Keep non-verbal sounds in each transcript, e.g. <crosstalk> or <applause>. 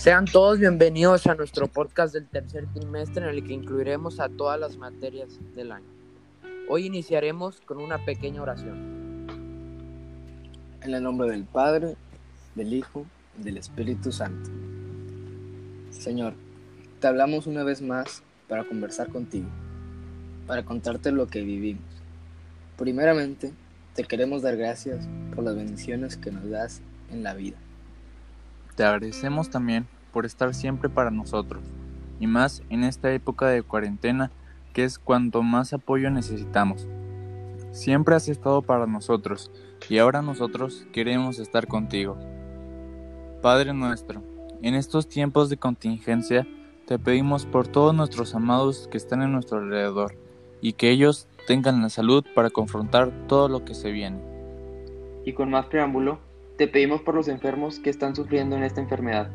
Sean todos bienvenidos a nuestro podcast del tercer trimestre en el que incluiremos a todas las materias del año. Hoy iniciaremos con una pequeña oración. En el nombre del Padre, del Hijo y del Espíritu Santo. Señor, te hablamos una vez más para conversar contigo, para contarte lo que vivimos. Primeramente, te queremos dar gracias por las bendiciones que nos das en la vida. Te agradecemos también por estar siempre para nosotros, y más en esta época de cuarentena que es cuanto más apoyo necesitamos. Siempre has estado para nosotros, y ahora nosotros queremos estar contigo. Padre nuestro, en estos tiempos de contingencia, te pedimos por todos nuestros amados que están en nuestro alrededor, y que ellos tengan la salud para confrontar todo lo que se viene. Y con más preámbulo, te pedimos por los enfermos que están sufriendo en esta enfermedad.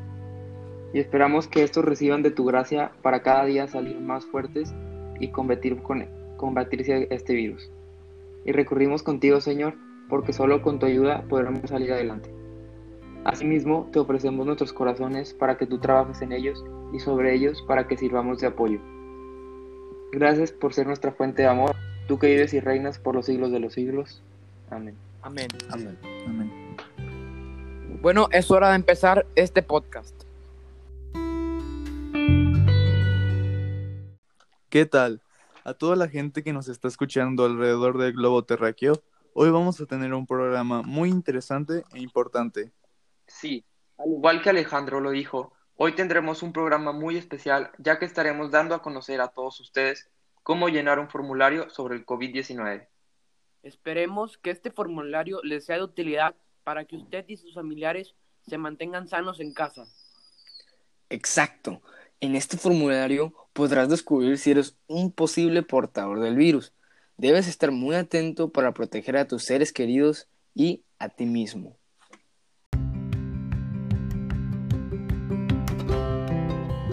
Y esperamos que estos reciban de tu gracia para cada día salir más fuertes y combatir con, combatirse este virus. Y recurrimos contigo, Señor, porque solo con tu ayuda podremos salir adelante. Asimismo, te ofrecemos nuestros corazones para que tú trabajes en ellos y sobre ellos para que sirvamos de apoyo. Gracias por ser nuestra fuente de amor, tú que vives y reinas por los siglos de los siglos. Amén. Amén. Amén. Amén. Bueno, es hora de empezar este podcast. ¿Qué tal? A toda la gente que nos está escuchando alrededor del globo terráqueo, hoy vamos a tener un programa muy interesante e importante. Sí, al igual que Alejandro lo dijo, hoy tendremos un programa muy especial ya que estaremos dando a conocer a todos ustedes cómo llenar un formulario sobre el COVID-19. Esperemos que este formulario les sea de utilidad para que usted y sus familiares se mantengan sanos en casa. Exacto. En este formulario podrás descubrir si eres un posible portador del virus. Debes estar muy atento para proteger a tus seres queridos y a ti mismo.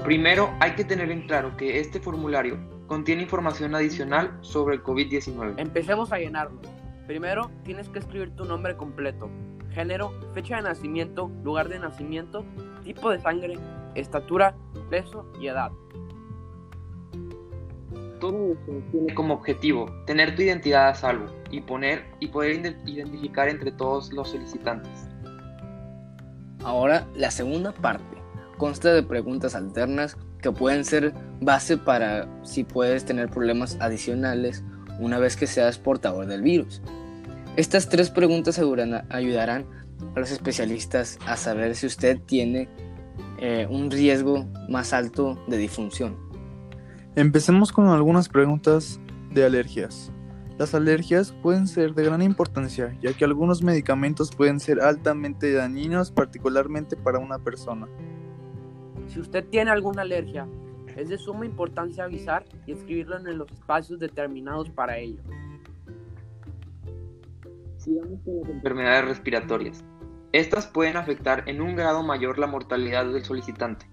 Primero, hay que tener en claro que este formulario contiene información adicional sobre el COVID-19. Empecemos a llenarlo. Primero, tienes que escribir tu nombre completo, género, fecha de nacimiento, lugar de nacimiento, tipo de sangre, estatura, peso y edad. Todo esto tiene como objetivo tener tu identidad a salvo y poner y poder ide- identificar entre todos los solicitantes. Ahora, la segunda parte consta de preguntas alternas que pueden ser base para si puedes tener problemas adicionales una vez que seas portador del virus. Estas tres preguntas ayudarán, ayudarán a los especialistas a saber si usted tiene eh, un riesgo más alto de difunción. Empecemos con algunas preguntas de alergias. Las alergias pueden ser de gran importancia, ya que algunos medicamentos pueden ser altamente dañinos, particularmente para una persona. Si usted tiene alguna alergia, es de suma importancia avisar y escribirlo en los espacios determinados para ello. Sigamos con las enfermedades respiratorias. Estas pueden afectar en un grado mayor la mortalidad del solicitante.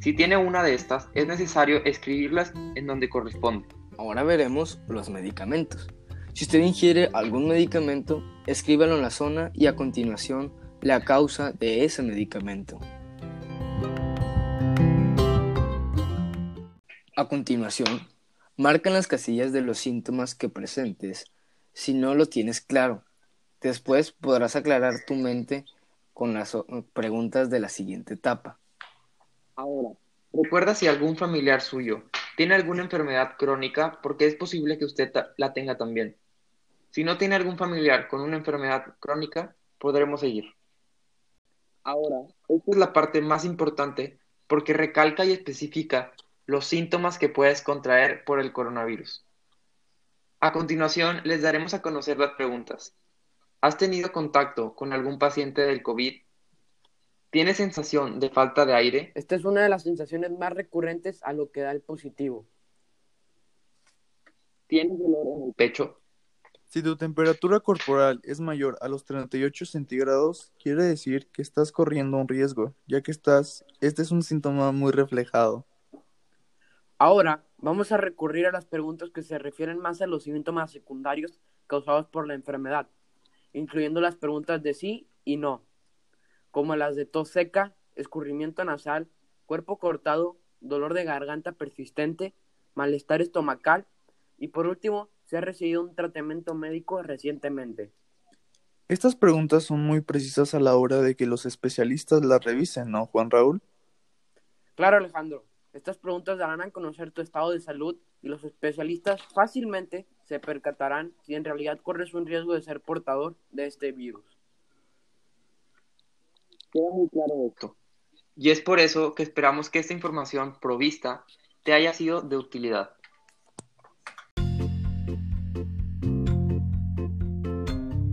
Si tiene una de estas, es necesario escribirlas en donde corresponde. Ahora veremos los medicamentos. Si usted ingiere algún medicamento, escríbalo en la zona y a continuación la causa de ese medicamento. A continuación, marca en las casillas de los síntomas que presentes si no lo tienes claro. Después podrás aclarar tu mente con las preguntas de la siguiente etapa. Ahora, recuerda si algún familiar suyo tiene alguna enfermedad crónica, porque es posible que usted la tenga también. Si no tiene algún familiar con una enfermedad crónica, podremos seguir. Ahora, esta es la parte más importante porque recalca y especifica los síntomas que puedes contraer por el coronavirus. A continuación, les daremos a conocer las preguntas. ¿Has tenido contacto con algún paciente del COVID? ¿Tienes sensación de falta de aire? Esta es una de las sensaciones más recurrentes a lo que da el positivo. ¿Tienes dolor en el pecho? Si tu temperatura corporal es mayor a los 38 centígrados, quiere decir que estás corriendo un riesgo, ya que estás, este es un síntoma muy reflejado. Ahora vamos a recurrir a las preguntas que se refieren más a los síntomas secundarios causados por la enfermedad, incluyendo las preguntas de sí y no, como las de tos seca, escurrimiento nasal, cuerpo cortado, dolor de garganta persistente, malestar estomacal y por último, si ha recibido un tratamiento médico recientemente. Estas preguntas son muy precisas a la hora de que los especialistas las revisen, ¿no, Juan Raúl? Claro, Alejandro. Estas preguntas darán a conocer tu estado de salud y los especialistas fácilmente se percatarán si en realidad corres un riesgo de ser portador de este virus. Queda muy claro esto. Y es por eso que esperamos que esta información provista te haya sido de utilidad.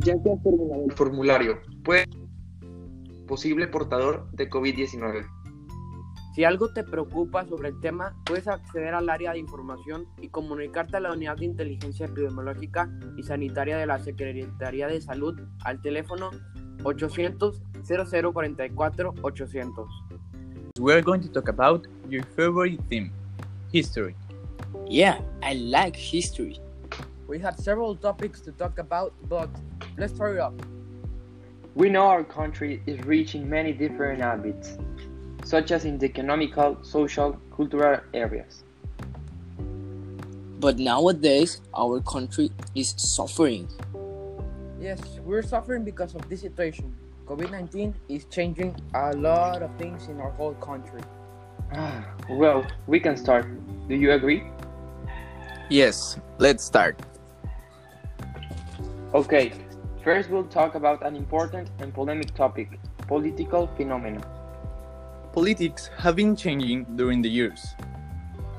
Ya que has terminado el formulario, puedes posible portador de COVID-19. Si algo te preocupa sobre el tema, puedes acceder al área de información y comunicarte a la unidad de inteligencia epidemiológica y sanitaria de la Secretaría de Salud al teléfono 800 0044 800. We are going to talk about your favorite theme, history. Yeah, I like history. We have several topics to talk about, but let's hurry up. We know our country is rich in many different ambits, such as in the economical, social, cultural areas. But nowadays, our country is suffering. Yes, we're suffering because of this situation. COVID 19 is changing a lot of things in our whole country. <sighs> well, we can start. Do you agree? Yes, let's start. Okay, first we'll talk about an important and polemic topic political phenomena. Politics have been changing during the years.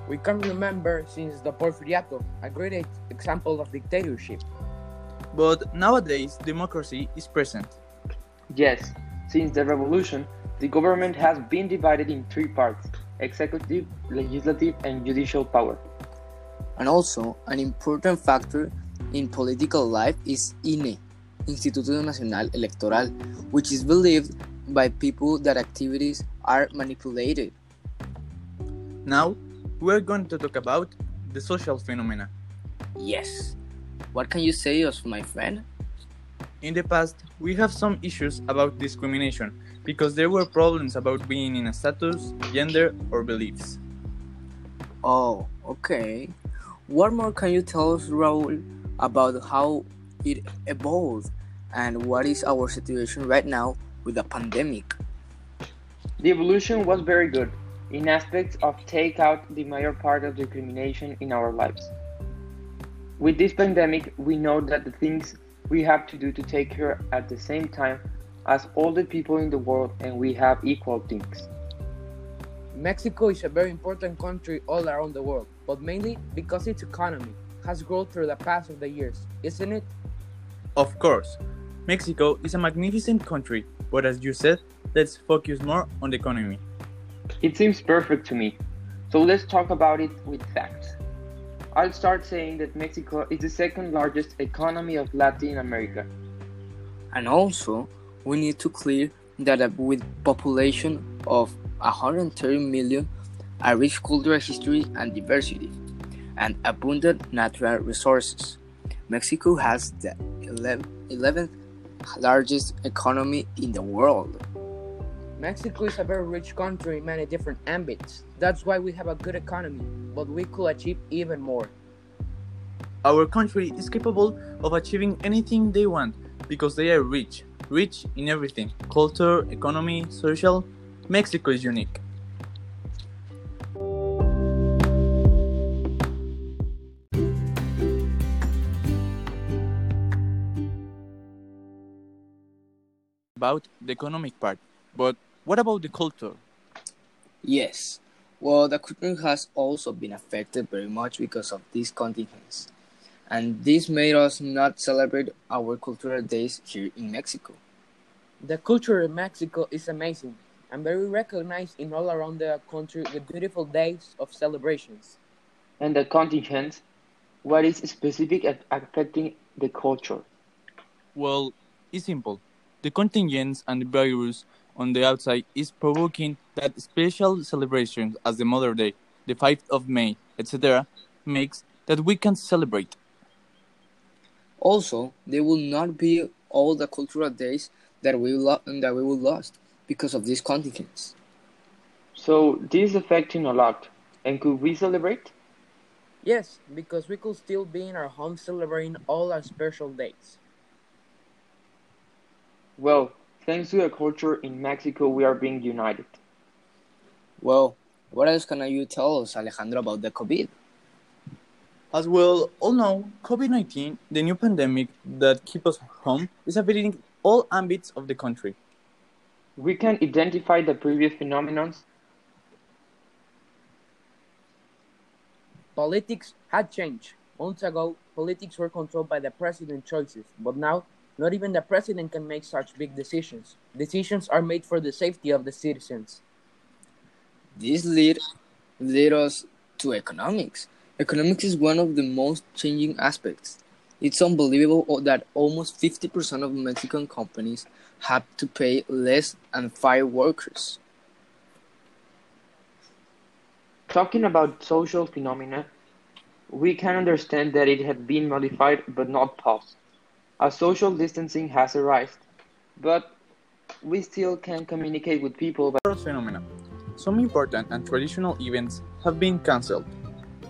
We can remember since the Porfiriato, a great example of dictatorship. But nowadays, democracy is present. Yes, since the revolution, the government has been divided in three parts executive, legislative, and judicial power. And also, an important factor in political life is INE, Instituto Nacional Electoral, which is believed by people that activities are manipulated. Now, we're going to talk about the social phenomena. Yes. What can you say us, my friend? In the past, we have some issues about discrimination because there were problems about being in a status, gender, or beliefs. Oh, okay. What more can you tell us, Raul, about how it evolved and what is our situation right now with the pandemic? The evolution was very good in aspects of take out the major part of discrimination in our lives. With this pandemic, we know that the things we have to do to take care at the same time as all the people in the world and we have equal things. Mexico is a very important country all around the world, but mainly because its economy has grown through the past of the years, isn't it? Of course, Mexico is a magnificent country, but as you said, let's focus more on the economy. It seems perfect to me. So let's talk about it with facts. I'll start saying that Mexico is the second largest economy of Latin America. And also, we need to clear that with population of 130 million, a rich cultural history and diversity, and abundant natural resources, Mexico has the 11th largest economy in the world. Mexico is a very rich country in many different ambits. That's why we have a good economy, but we could achieve even more. Our country is capable of achieving anything they want because they are rich, rich in everything culture, economy, social. Mexico is unique. About the economic part, but what about the culture? Yes, well, the culture has also been affected very much because of these contingents, and this made us not celebrate our cultural days here in Mexico. The culture in Mexico is amazing and very recognized in all around the country with beautiful days of celebrations. And the contingents, what is specific at affecting the culture? Well, it's simple. The contingents and the virus on the outside is provoking that special celebrations as the Mother Day, the 5th of May, etc., makes that we can celebrate. Also, there will not be all the cultural days that we lo- that we will lost because of these contingence. So this is affecting a lot. And could we celebrate? Yes, because we could still be in our home celebrating all our special days. Well, thanks to the culture in Mexico, we are being united. Well, what else can you tell us, Alejandro, about the COVID? As well, all know, COVID-19, the new pandemic that keep us home, is affecting all ambits of the country. We can identify the previous phenomenons. Politics had changed. Months ago, politics were controlled by the president choices, but now, not even the president can make such big decisions. Decisions are made for the safety of the citizens. This lead, lead us to economics. Economics is one of the most changing aspects. It's unbelievable that almost 50% of Mexican companies have to pay less and fire workers. Talking about social phenomena, we can understand that it had been modified but not paused, as social distancing has arrived, but we still can communicate with people. By phenomena. Some important and traditional events have been cancelled.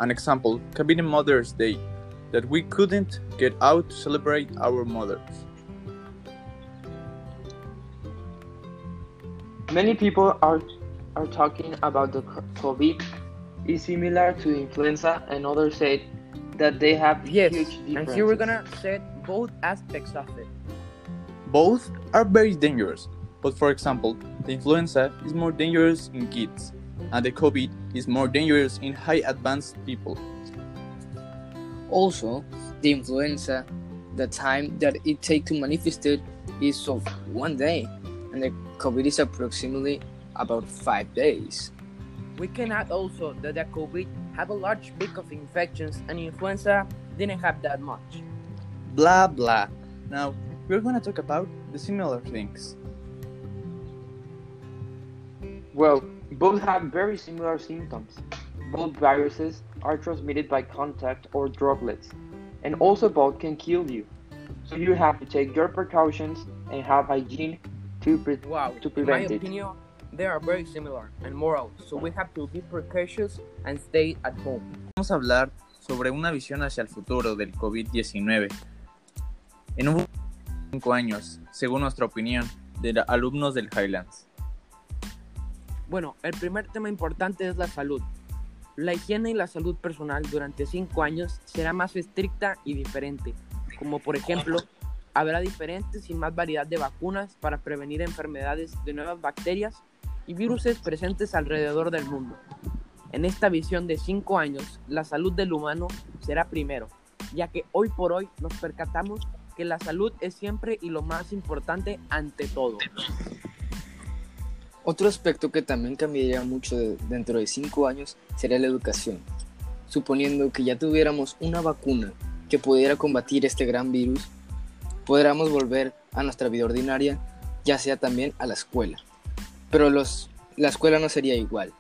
An example can be the Mother's Day, that we couldn't get out to celebrate our mothers. Many people are, are talking about the COVID is similar to influenza, and others say that they have Yes, huge and differences. here we're gonna set both aspects of it. Both are very dangerous, but for example, the influenza is more dangerous in kids, and the COVID is more dangerous in high advanced people. Also, the influenza, the time that it takes to manifest it is of one day, and the COVID is approximately about five days. We can add also that the COVID have a large peak of infections and influenza didn't have that much. Blah blah. Now, we're gonna talk about the similar things. Well, both have very similar symptoms. Both viruses are transmitted by contact or droplets, and also both can kill you. So you have to take your precautions and have hygiene to, pre- Wow, to prevent. in my prevent it. opinion, they are very similar and moral, so we have to be precautious and stay at home. Vamos a hablar sobre una visión hacia el futuro del COVID-19. En un cinco años, según nuestra opinión, de alumnos del Highlands. Bueno, el primer tema importante es la salud. La higiene y la salud personal durante 5 años será más estricta y diferente, como por ejemplo, habrá diferentes y más variedad de vacunas para prevenir enfermedades de nuevas bacterias y virus presentes alrededor del mundo. En esta visión de 5 años, la salud del humano será primero, ya que hoy por hoy nos percatamos que la salud es siempre y lo más importante ante todo. Otro aspecto que también cambiaría mucho de- dentro de cinco años sería la educación. Suponiendo que ya tuviéramos una vacuna que pudiera combatir este gran virus, podríamos volver a nuestra vida ordinaria, ya sea también a la escuela. Pero los, la escuela no sería igual.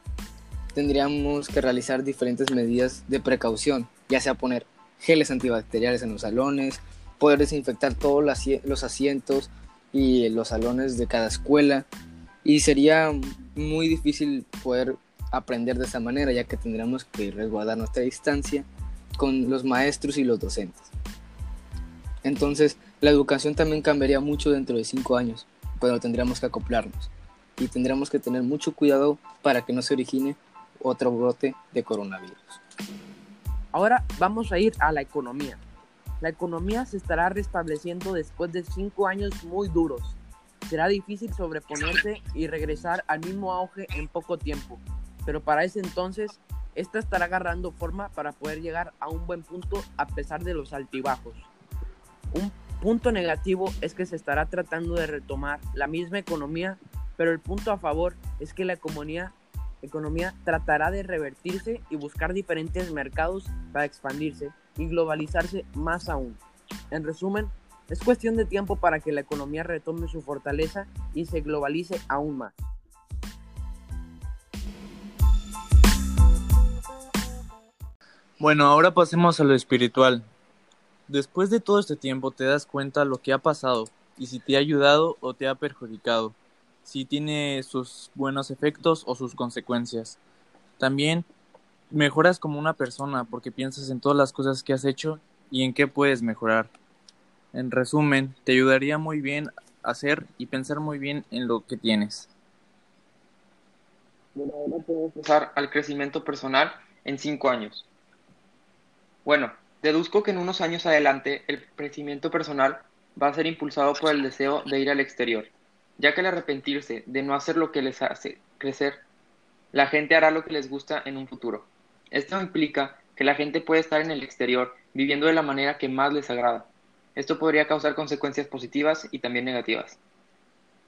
Tendríamos que realizar diferentes medidas de precaución, ya sea poner geles antibacteriales en los salones, poder desinfectar todos los asi- los asientos y los salones de cada escuela, y sería muy difícil poder aprender de esa manera ya que tendríamos que resguardar nuestra distancia con los maestros y los docentes. Entonces, la educación también cambiaría mucho dentro de cinco años, pero tendríamos que acoplarnos y tendríamos que tener mucho cuidado para que no se origine otro brote de coronavirus. Ahora vamos a ir a la economía. La economía se estará restableciendo después de cinco años muy duros. Será difícil sobreponerse y regresar al mismo auge en poco tiempo, pero para ese entonces, esta estará agarrando forma para poder llegar a un buen punto a pesar de los altibajos. Un punto negativo es que se estará tratando de retomar la misma economía, pero el punto a favor es que la economía economía tratará de revertirse y buscar diferentes mercados para expandirse y globalizarse más aún. En resumen, es cuestión de tiempo para que la economía retome su fortaleza y se globalice aún más. Bueno, ahora pasemos a lo espiritual. Después de todo este tiempo te das cuenta lo que ha pasado y si te ha ayudado o te ha perjudicado. si tiene sus buenos efectos o sus consecuencias. También mejoras como una persona porque piensas en todas las cosas que has hecho y en qué puedes mejorar. En resumen, te ayudaría muy bien hacer y pensar muy bien en lo que tienes. Bueno, podemos pasar al crecimiento personal en cinco años. Bueno, deduzco que en unos años adelante el crecimiento personal va a ser impulsado por el deseo de ir al exterior, ya que al arrepentirse de no hacer lo que les hace crecer, la gente hará lo que les gusta en un futuro. Esto implica que la gente puede estar en el exterior viviendo de la manera que más les agrada. Esto podría causar consecuencias positivas y también negativas.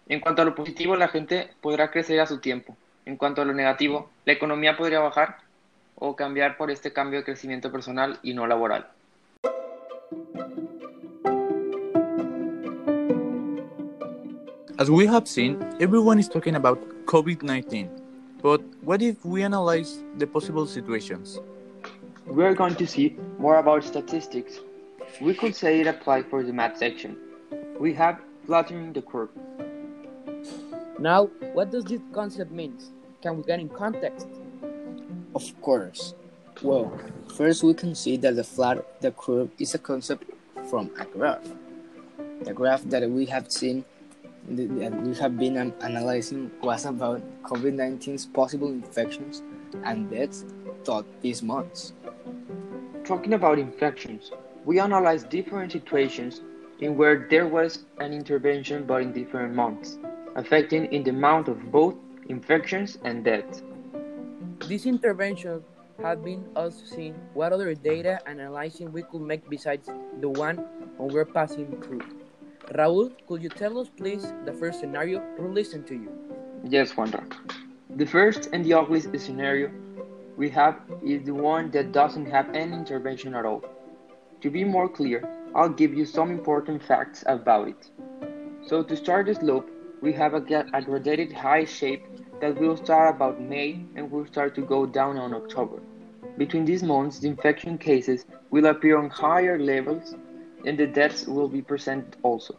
En cuanto a lo positivo, la gente podrá crecer a su tiempo. En cuanto a lo negativo, la economía podría bajar o cambiar por este cambio de crecimiento personal y no laboral. As we have seen, everyone is talking about COVID 19. But what if we analyze the possible situations? We are going to see more about statistics. We could say it applies for the math section. We have flattening the curve. Now, what does this concept mean? Can we get in context? Of course. Well, first we can see that the flat the curve is a concept from a graph. The graph that we have seen that we have been analyzing was about COVID-19's possible infections and deaths throughout these months. Talking about infections, we analyzed different situations in where there was an intervention but in different months, affecting in the amount of both infections and deaths. These interventions have been also seen what other data analyzing we could make besides the one we're passing through. Raul, could you tell us please the first scenario? We'll listen to you. Yes, Juanra. The first and the ugliest scenario we have is the one that doesn't have any intervention at all. To be more clear, I'll give you some important facts about it. So to start the slope, we have a, a graduated high shape that will start about May and will start to go down on October. Between these months, the infection cases will appear on higher levels and the deaths will be present also.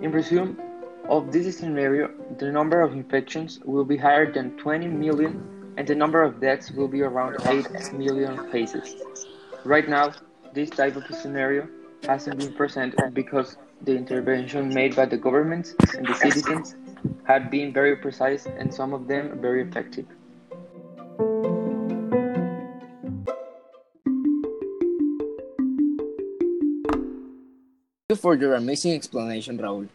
In resume of this scenario, the number of infections will be higher than 20 million and the number of deaths will be around 8 million cases. Right now, this type of scenario hasn't been present because the intervention made by the governments and the citizens had been very precise and some of them very effective. For your amazing explanation, Raul.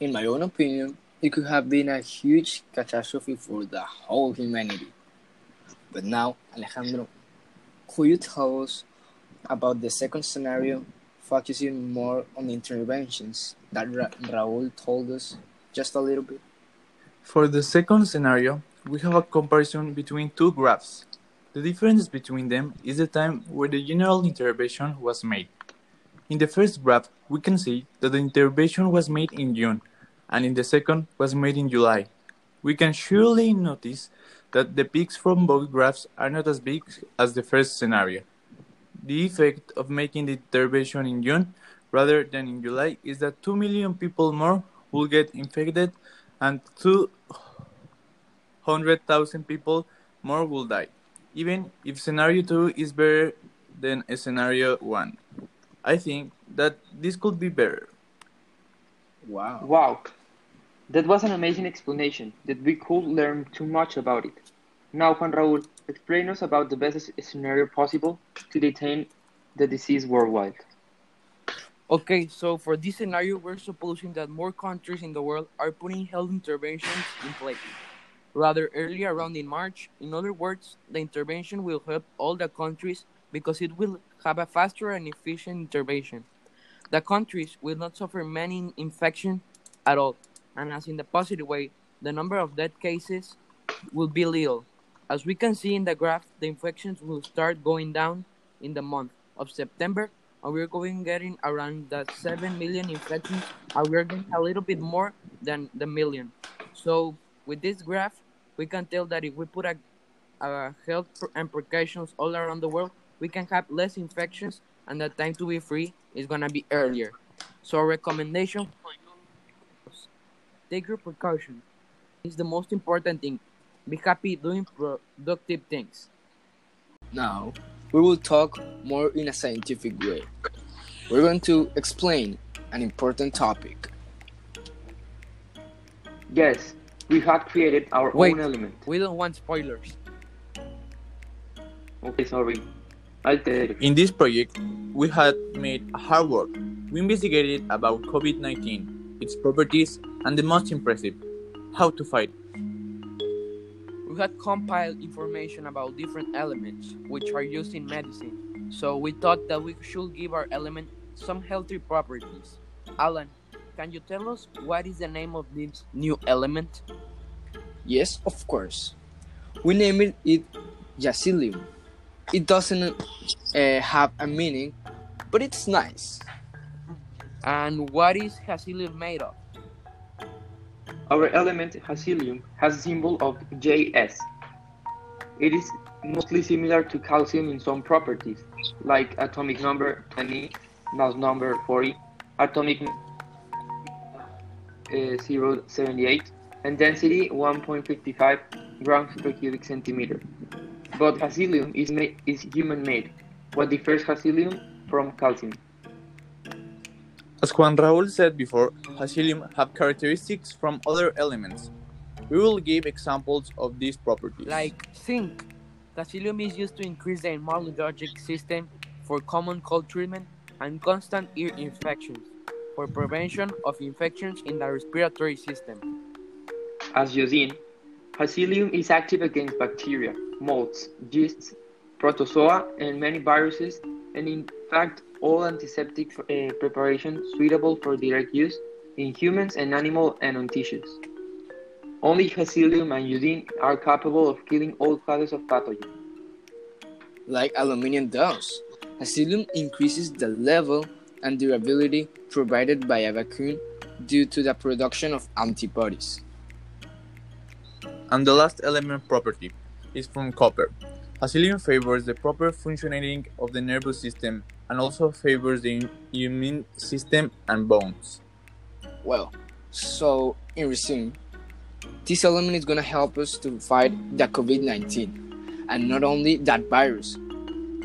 In my own opinion, it could have been a huge catastrophe for the whole humanity. But now, Alejandro, could you tell us about the second scenario, focusing more on the interventions that Ra- Raul told us just a little bit? For the second scenario, we have a comparison between two graphs. The difference between them is the time where the general intervention was made. In the first graph, we can see that the intervention was made in June, and in the second was made in July. We can surely notice that the peaks from both graphs are not as big as the first scenario. The effect of making the intervention in June rather than in July is that 2 million people more will get infected and 200,000 people more will die, even if scenario 2 is better than scenario 1. I think that this could be better. Wow. Wow, that was an amazing explanation that we could learn too much about it. Now, Juan Raúl, explain us about the best scenario possible to detain the disease worldwide. Okay, so for this scenario, we're supposing that more countries in the world are putting health interventions in place rather early around in March. In other words, the intervention will help all the countries because it will have a faster and efficient intervention. The countries will not suffer many infections at all, and as in the positive way, the number of death cases will be little. As we can see in the graph, the infections will start going down in the month of September, and we're going getting around the 7 million infections, and we're getting a little bit more than the million. So, with this graph, we can tell that if we put a, a health and precautions all around the world, we can have less infections, and the time to be free is gonna be earlier. So, our recommendation take your precautions. It's the most important thing. Be happy doing productive things. Now, we will talk more in a scientific way. We're going to explain an important topic. Yes, we have created our Wait. own element. We don't want spoilers. Okay, sorry. I'll tell you. In this project, we had made hard work. We investigated about COVID-19, its properties, and the most impressive, how to fight. We had compiled information about different elements which are used in medicine, so we thought that we should give our element some healthy properties. Alan, can you tell us what is the name of this new element? Yes, of course. We named it Jacilium. It doesn't uh, have a meaning, but it's nice. And what is Jacilium made of? Our element helium has a symbol of JS. It is mostly similar to calcium in some properties, like atomic number 20, mass number 40, atomic uh, 078, and density 1.55 grams per cubic centimeter. But helium is, made, is human-made. What differs helium from calcium? As Juan Raúl said before, helium have characteristics from other elements. We will give examples of these properties. Like zinc. Jacilium is used to increase the immunologic system for common cold treatment and constant ear infections for prevention of infections in the respiratory system. As iodine, helium is active against bacteria, molds, yeasts, protozoa, and many viruses, and in fact, all antiseptic uh, preparations suitable for direct use in humans and animal and on tissues. Only helium and iodine are capable of killing all classes of pathogens. Like aluminium does, Helium increases the level and durability provided by a vacuum due to the production of antibodies. And the last element property is from copper. Helium favors the proper functioning of the nervous system and also favors the immune system and bones. Well, so in resume, this element is going to help us to fight the COVID 19. And not only that virus,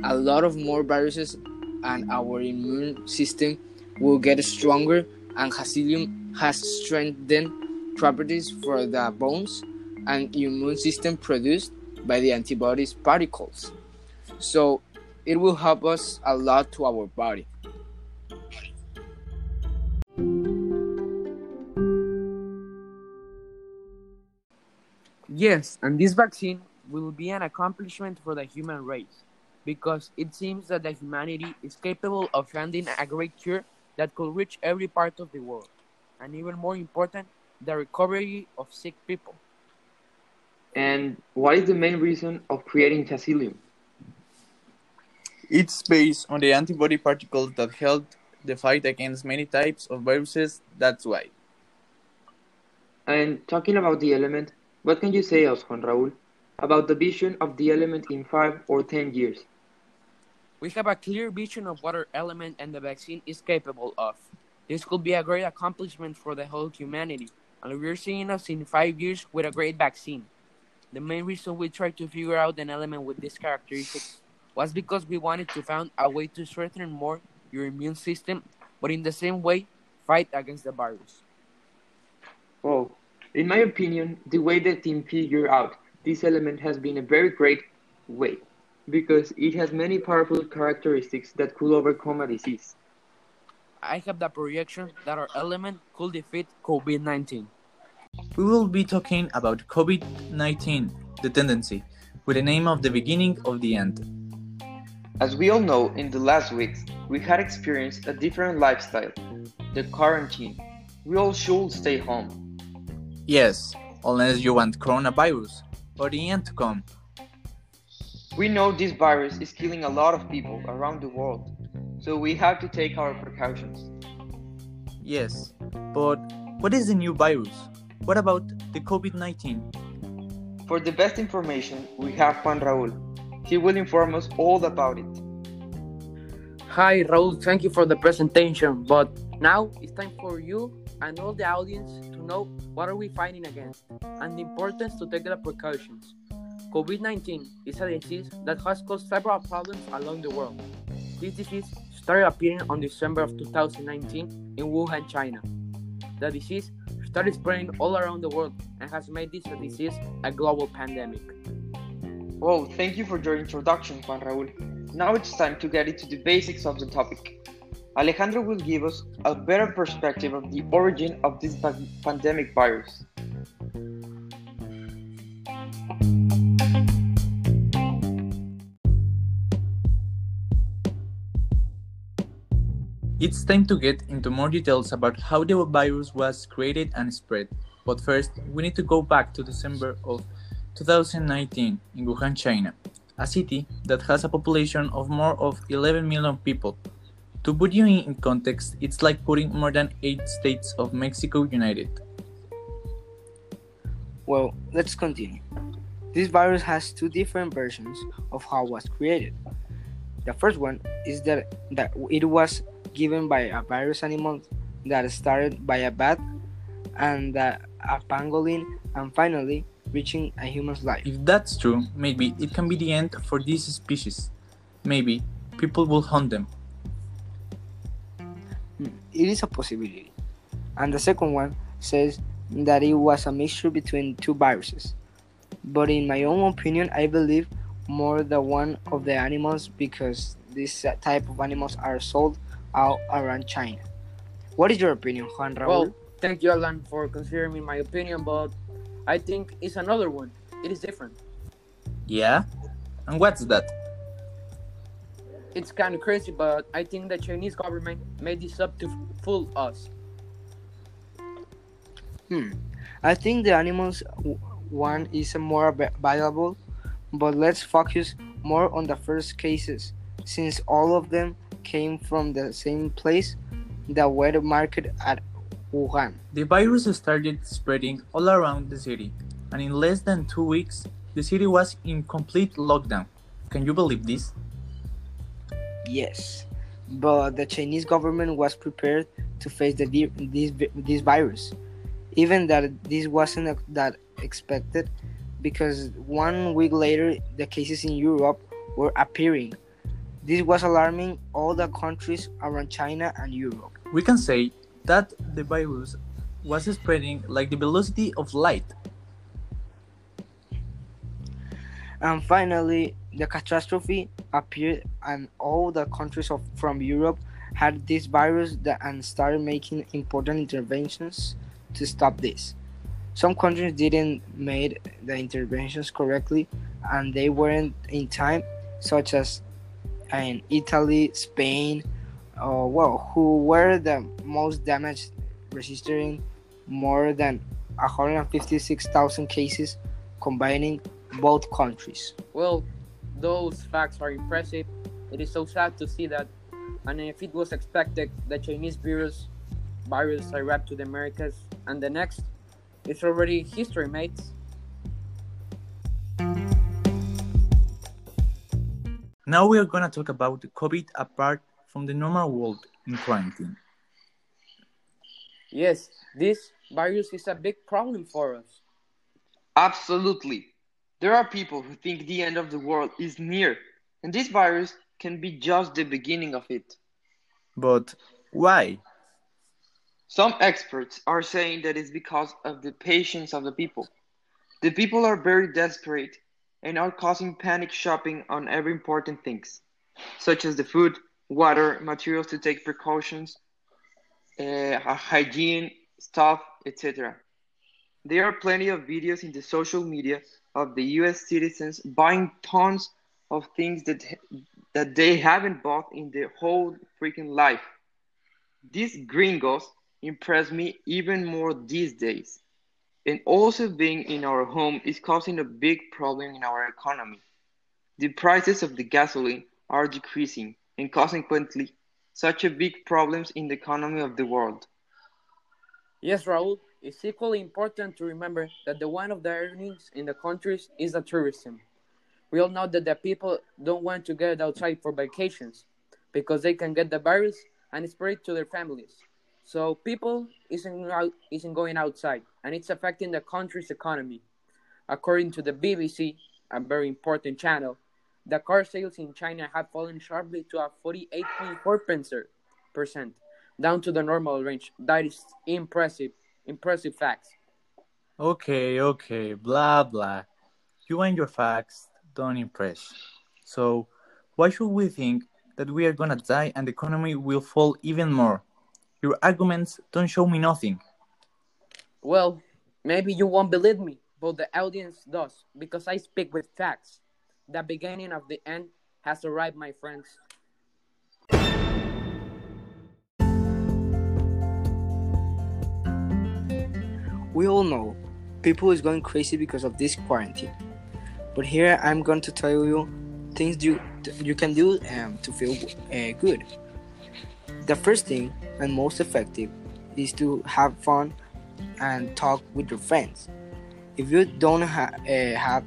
a lot of more viruses, and our immune system will get stronger. And Helium has strengthened properties for the bones and immune system produced by the antibodies particles. So it will help us a lot to our body. Yes, and this vaccine will be an accomplishment for the human race because it seems that the humanity is capable of finding a great cure that could reach every part of the world, and even more important, the recovery of sick people. And what is the main reason of creating helium? It's based on the antibody particles that help the fight against many types of viruses, that's why. And talking about the element, what can you say us, Juan Raúl, about the vision of the element in five or ten years? We have a clear vision of what our element and the vaccine is capable of. This could be a great accomplishment for the whole humanity, and we're seeing us in five years with a great vaccine. The main reason we tried to figure out an element with these characteristics was because we wanted to find a way to strengthen more your immune system, but in the same way, fight against the virus. Oh, in my opinion, the way the team figured out this element has been a very great way because it has many powerful characteristics that could overcome a disease. I have the projection that our element could defeat COVID 19. We will be talking about COVID 19, the tendency, with the name of the beginning of the end. As we all know, in the last weeks, we had experienced a different lifestyle the quarantine. We all should stay home. Yes, unless you want coronavirus or the end to come. We know this virus is killing a lot of people around the world, so we have to take our precautions. Yes, but what is the new virus? What about the COVID 19? For the best information, we have Juan Raúl. He will inform us all about it. Hi, Raul. Thank you for the presentation, but Now it's time for you and all the audience to know what are we fighting against and the importance to take the precautions. COVID-19 is a disease that has caused several problems along the world. This disease started appearing on December of 2019 in Wuhan, China. The disease started spreading all around the world and has made this disease a global pandemic. Oh, thank you for your introduction, Juan Raúl. Now it's time to get into the basics of the topic. Alejandro will give us a better perspective of the origin of this pandemic virus. It's time to get into more details about how the virus was created and spread. But first, we need to go back to December of 2019 in Wuhan, China, a city that has a population of more of 11 million people to put you in context, it's like putting more than 8 states of Mexico united. Well, let's continue. This virus has two different versions of how it was created. The first one is that, that it was given by a virus animal that started by a bat and a pangolin and finally reaching a human's life. If that's true, maybe it can be the end for this species. Maybe people will hunt them it is a possibility. And the second one says that it was a mixture between two viruses. But in my own opinion, I believe more the one of the animals because this type of animals are sold out around China. What is your opinion, Juan Raul? Well, thank you, Alan, for considering my opinion, but I think it's another one. It is different. Yeah? And what's that? it's kind of crazy, but I think the Chinese government made this up to fool us. Hmm. I think the animals one is more valuable, but let's focus more on the first cases, since all of them came from the same place, the wet market at Wuhan. The virus started spreading all around the city, and in less than two weeks, the city was in complete lockdown. Can you believe this? Yes, but the Chinese government was prepared to face the, this this virus, even that this wasn't that expected, because one week later the cases in Europe were appearing. This was alarming all the countries around China and Europe. We can say that the virus was spreading like the velocity of light. And finally, the catastrophe appeared, and all the countries of, from Europe had this virus that, and started making important interventions to stop this. Some countries didn't made the interventions correctly, and they weren't in time, such as in Italy, Spain, uh, well, who were the most damaged, registering more than 156,000 cases, combining both countries. Well, those facts are impressive. It is so sad to see that, and if it was expected, the Chinese virus virus arrived to the Americas, and the next, it's already history, mates. Now we are gonna talk about COVID apart from the normal world in quarantine. Yes, this virus is a big problem for us. Absolutely. There are people who think the end of the world is near, and this virus can be just the beginning of it. But why? Some experts are saying that it's because of the patience of the people. The people are very desperate and are causing panic shopping on every important things, such as the food, water, materials to take precautions, uh, hygiene, stuff, etc. There are plenty of videos in the social media of the US citizens buying tons of things that that they haven't bought in their whole freaking life. These gringos impress me even more these days. And also being in our home is causing a big problem in our economy. The prices of the gasoline are decreasing and consequently such a big problems in the economy of the world. Yes, Raul, it's equally important to remember that the one of the earnings in the countries is the tourism. We all know that the people don't want to get outside for vacations because they can get the virus and spread to their families. So people isn't out, isn't going outside, and it's affecting the country's economy. According to the BBC, a very important channel, the car sales in China have fallen sharply to a 48.4 percent, down to the normal range. That is impressive, impressive facts. Okay, okay, blah blah. You and your facts don't impress. So, why should we think that we are gonna die and the economy will fall even more? Your arguments don't show me nothing. Well, maybe you won't believe me, but the audience does, because I speak with facts. The beginning of the end has arrived, my friends. We all know people is going crazy because of this quarantine. But here I'm going to tell you things you you can do um, to feel uh, good. The first thing and most effective is to have fun and talk with your friends. If you don't ha- uh, have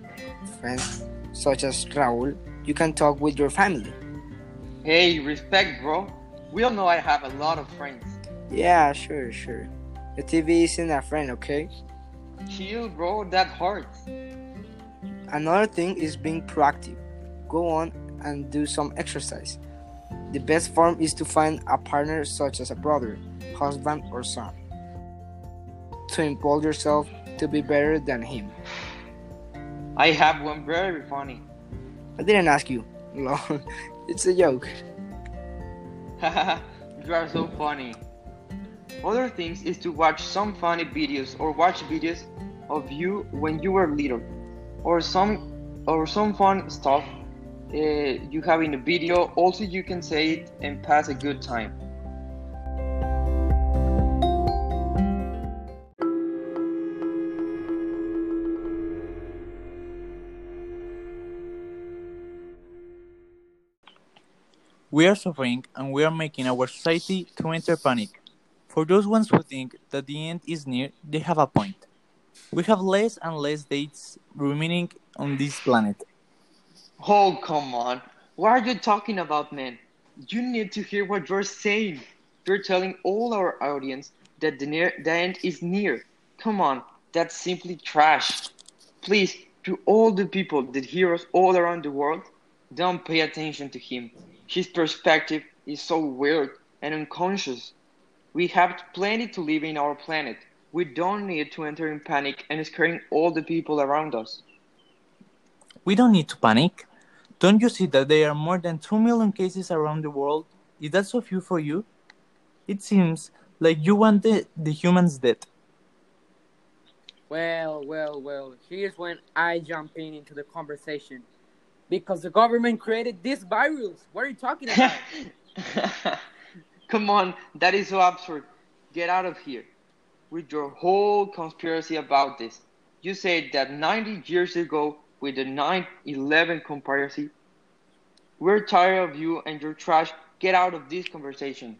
friends such as Raul, you can talk with your family. Hey, respect, bro. We all know I have a lot of friends. Yeah, sure, sure. The TV isn't a friend, okay? Chill, bro. That hurts. Another thing is being proactive. Go on and do some exercise. The best form is to find a partner such as a brother, husband, or son. To impose yourself to be better than him. I have one very funny. I didn't ask you. No, <laughs> it's a joke. <laughs> you are so funny. Other things is to watch some funny videos or watch videos of you when you were little, or some or some fun stuff uh, you have in a video. Also, you can say it and pass a good time. We are suffering and we are making our society to enter panic. For those ones who think that the end is near, they have a point. We have less and less days remaining on this planet. Oh, come on. What are you talking about, man? You need to hear what you're saying. You're telling all our audience that the, near, the end is near. Come on, that's simply trash. Please, to all the people that hear us all around the world, don't pay attention to him. His perspective is so weird and unconscious. We have plenty to live in our planet. We don't need to enter in panic and scaring all the people around us. We don't need to panic. Don't you see that there are more than 2 million cases around the world? Is that so few for you? It seems like you want the, the humans dead. Well, well, well, here's when I jump in into the conversation. Because the government created this virus. What are you talking about? <laughs> Come on, that is so absurd. Get out of here with your whole conspiracy about this. You said that 90 years ago, with the 9 11 conspiracy, we're tired of you and your trash. Get out of this conversation.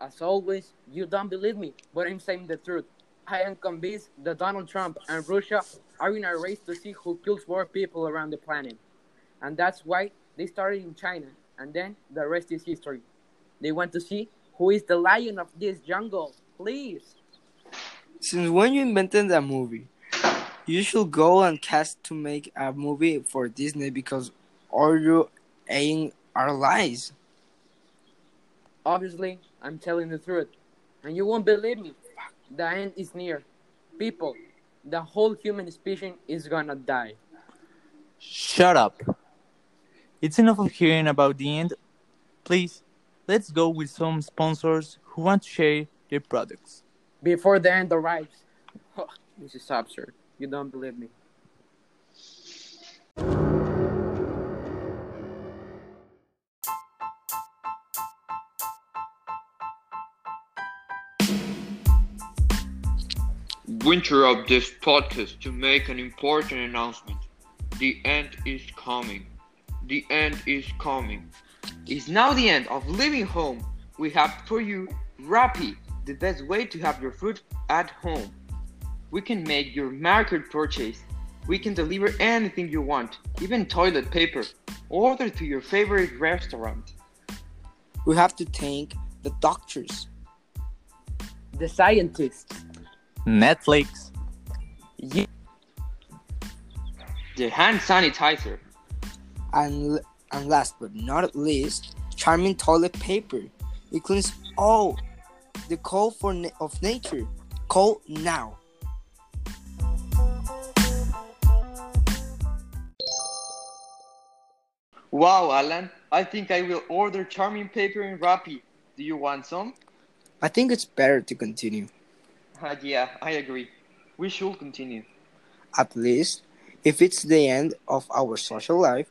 As always, you don't believe me, but I'm saying the truth. I am convinced that Donald Trump and Russia are in a race to see who kills more people around the planet. And that's why they started in China, and then the rest is history. They want to see who is the lion of this jungle. Please. Since when you invented that movie, you should go and cast to make a movie for Disney because all you aim are lies. Obviously, I'm telling the truth. And you won't believe me. The end is near. People, the whole human species is gonna die. Shut up. It's enough of hearing about the end. Please, let's go with some sponsors who want to share their products. Before the end arrives. <sighs> this is absurd. You don't believe me. We interrupt this podcast to make an important announcement. The end is coming. The end is coming. It's now the end of Living Home. We have for you Rappi, the best way to have your food at home. We can make your market purchase. We can deliver anything you want, even toilet paper. Order to your favorite restaurant. We have to thank the doctors. The scientists. Netflix. Ye- The hand sanitizer. And, and last but not least, Charmin toilet paper. It cleans all the call for na- of nature. Call now. Wow, Alan. I think I will order Charmin paper in Rappi. Do you want some? I think it's better to continue. Uh, yeah, I agree. We should continue. At least, if it's the end of our social life,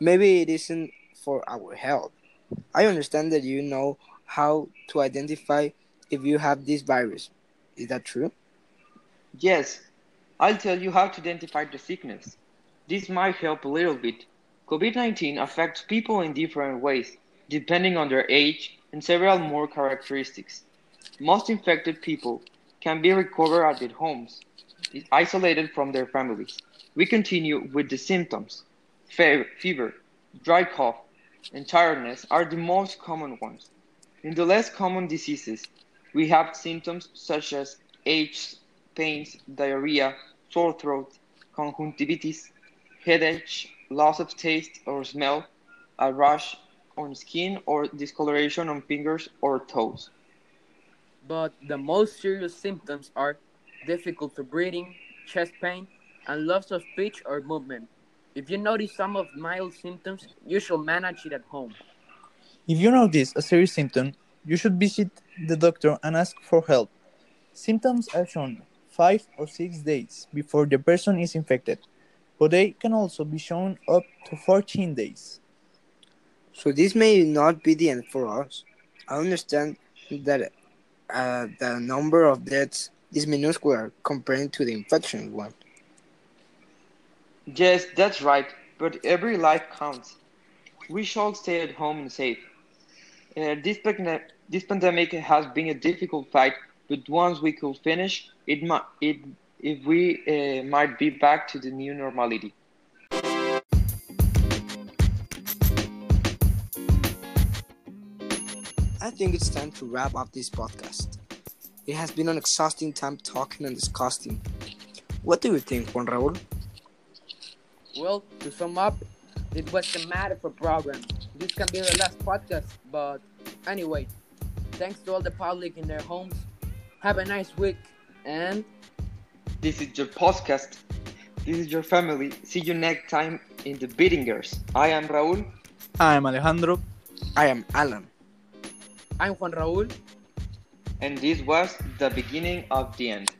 maybe it isn't for our health. I understand that you know how to identify if you have this virus. Is that true? Yes, I'll tell you how to identify the sickness. This might help a little bit. COVID 19 affects people in different ways, depending on their age and several more characteristics. Most infected people can be recovered at their homes, isolated from their families. We continue with the symptoms. Fe- fever, dry cough, and tiredness are the most common ones. In the less common diseases, we have symptoms such as aches, pains, diarrhea, sore throat, conjunctivitis, headache, loss of taste or smell, a rash on skin, or discoloration on fingers or toes. But the most serious symptoms are difficulty breathing, chest pain, and loss of speech or movement. If you notice some of mild symptoms, you should manage it at home. If you notice a serious symptom, you should visit the doctor and ask for help. Symptoms are shown 5 or 6 days before the person is infected, but they can also be shown up to 14 days. So this may not be the end for us. I understand that uh, the number of deaths is minuscule compared to the infection one. Yes, that's right, but every life counts. We should stay at home and safe. Uh, this, this pandemic has been a difficult fight, but once we could finish, it might, it, if we uh, might be back to the new normality. I think it's time to wrap up this podcast. It has been an exhausting time talking and discussing. What do you think, Juan Raul? Well, to sum up, it was a matter for program. This can be the last podcast, but anyway, thanks to all the public in their homes. Have a nice week, and This is your podcast. This is your family. See you next time in the Biddingers. I am Raul. I'm Alejandro. I am Alan. I'm Juan Raúl. and this was the beginning of the end.